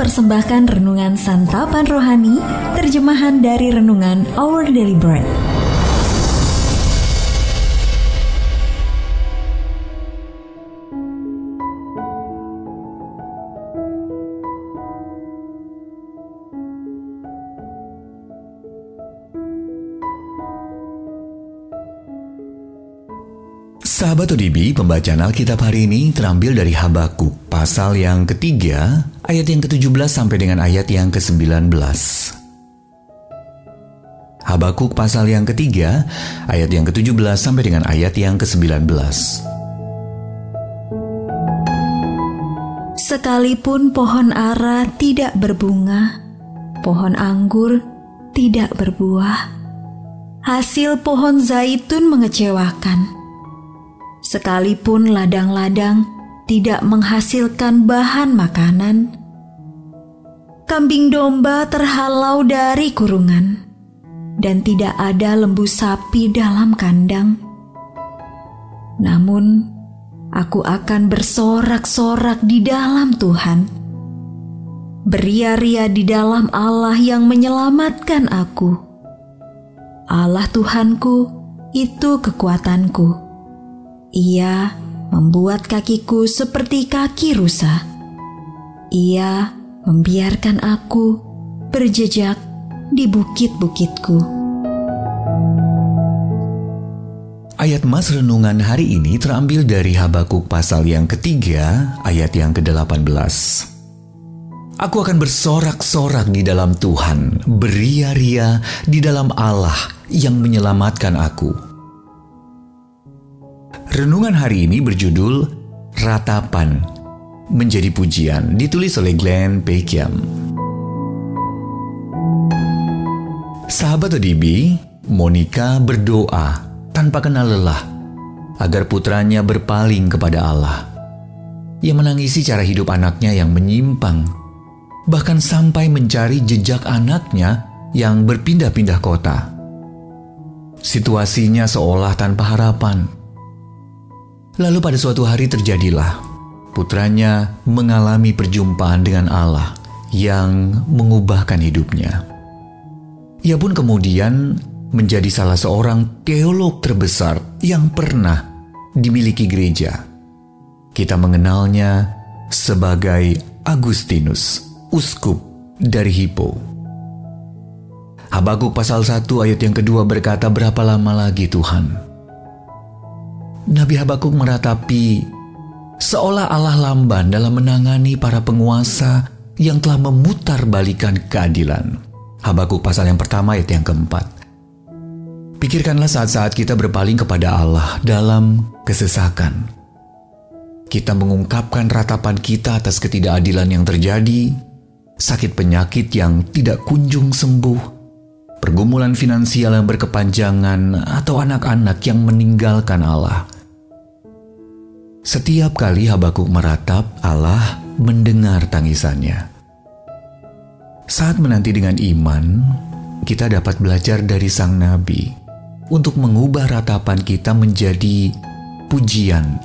mempersembahkan renungan santapan rohani, terjemahan dari renungan Our Daily Bread. Sahabat ODB, pembacaan Alkitab hari ini terambil dari Habakuk, pasal yang ketiga, ayat yang ke-17 sampai dengan ayat yang ke-19. Habakuk pasal yang ketiga, ayat yang ke-17 sampai dengan ayat yang ke-19. Sekalipun pohon ara tidak berbunga, pohon anggur tidak berbuah, hasil pohon zaitun mengecewakan sekalipun ladang-ladang tidak menghasilkan bahan makanan, kambing domba terhalau dari kurungan, dan tidak ada lembu sapi dalam kandang. Namun, aku akan bersorak-sorak di dalam Tuhan, beria-ria di dalam Allah yang menyelamatkan aku. Allah Tuhanku itu kekuatanku ia membuat kakiku seperti kaki rusa. Ia membiarkan aku berjejak di bukit-bukitku. Ayat Mas Renungan hari ini terambil dari Habakuk pasal yang ketiga, ayat yang ke-18. Aku akan bersorak-sorak di dalam Tuhan, beria-ria di dalam Allah yang menyelamatkan aku. Renungan hari ini berjudul Ratapan Menjadi Pujian ditulis oleh Glenn Peckham. Sahabat ODB, Monica berdoa tanpa kenal lelah agar putranya berpaling kepada Allah. Ia menangisi cara hidup anaknya yang menyimpang, bahkan sampai mencari jejak anaknya yang berpindah-pindah kota. Situasinya seolah tanpa harapan Lalu pada suatu hari terjadilah putranya mengalami perjumpaan dengan Allah yang mengubahkan hidupnya. Ia pun kemudian menjadi salah seorang teolog terbesar yang pernah dimiliki gereja. Kita mengenalnya sebagai Agustinus, uskup dari Hippo. Habakuk pasal 1 ayat yang kedua berkata berapa lama lagi Tuhan Nabi Habakuk meratapi seolah Allah lamban dalam menangani para penguasa yang telah memutar balikan keadilan. Habakuk pasal yang pertama ayat yang keempat. Pikirkanlah saat-saat kita berpaling kepada Allah dalam kesesakan. Kita mengungkapkan ratapan kita atas ketidakadilan yang terjadi, sakit penyakit yang tidak kunjung sembuh, pergumulan finansial yang berkepanjangan, atau anak-anak yang meninggalkan Allah – setiap kali Habakuk meratap, Allah mendengar tangisannya. Saat menanti dengan iman, kita dapat belajar dari sang nabi untuk mengubah ratapan kita menjadi pujian,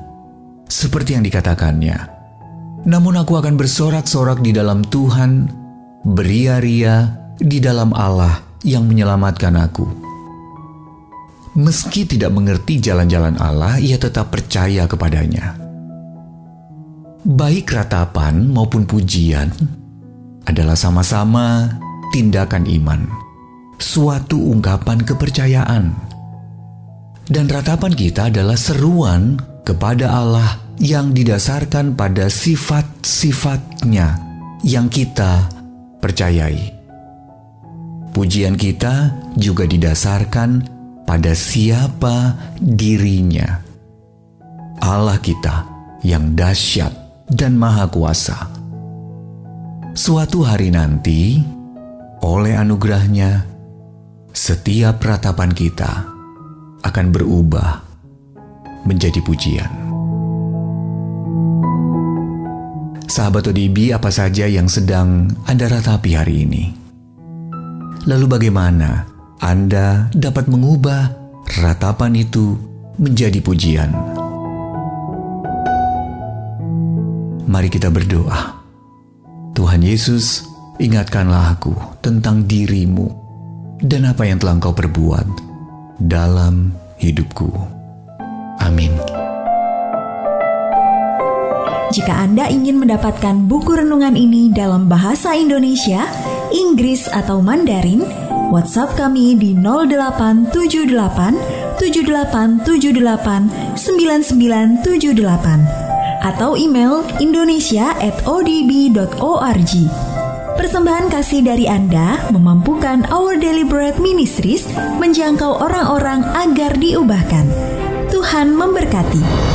seperti yang dikatakannya. Namun aku akan bersorak-sorak di dalam Tuhan, beria-ria di dalam Allah yang menyelamatkan aku. Meski tidak mengerti jalan-jalan Allah, ia tetap percaya kepadanya. Baik ratapan maupun pujian adalah sama-sama tindakan iman, suatu ungkapan kepercayaan. Dan ratapan kita adalah seruan kepada Allah yang didasarkan pada sifat-sifatnya yang kita percayai. Pujian kita juga didasarkan pada siapa dirinya. Allah kita yang dahsyat dan maha kuasa. Suatu hari nanti, oleh anugerahnya, setiap ratapan kita akan berubah menjadi pujian. Sahabat ODB, apa saja yang sedang Anda ratapi hari ini? Lalu bagaimana anda dapat mengubah ratapan itu menjadi pujian. Mari kita berdoa. Tuhan Yesus, ingatkanlah aku tentang dirimu dan apa yang telah engkau perbuat dalam hidupku. Amin. Jika Anda ingin mendapatkan buku renungan ini dalam bahasa Indonesia, Inggris atau Mandarin, WhatsApp kami di 0878 7878 9978 atau email indonesia@odb.org. Persembahan kasih dari Anda memampukan Our Bread Ministries menjangkau orang-orang agar diubahkan. Tuhan memberkati.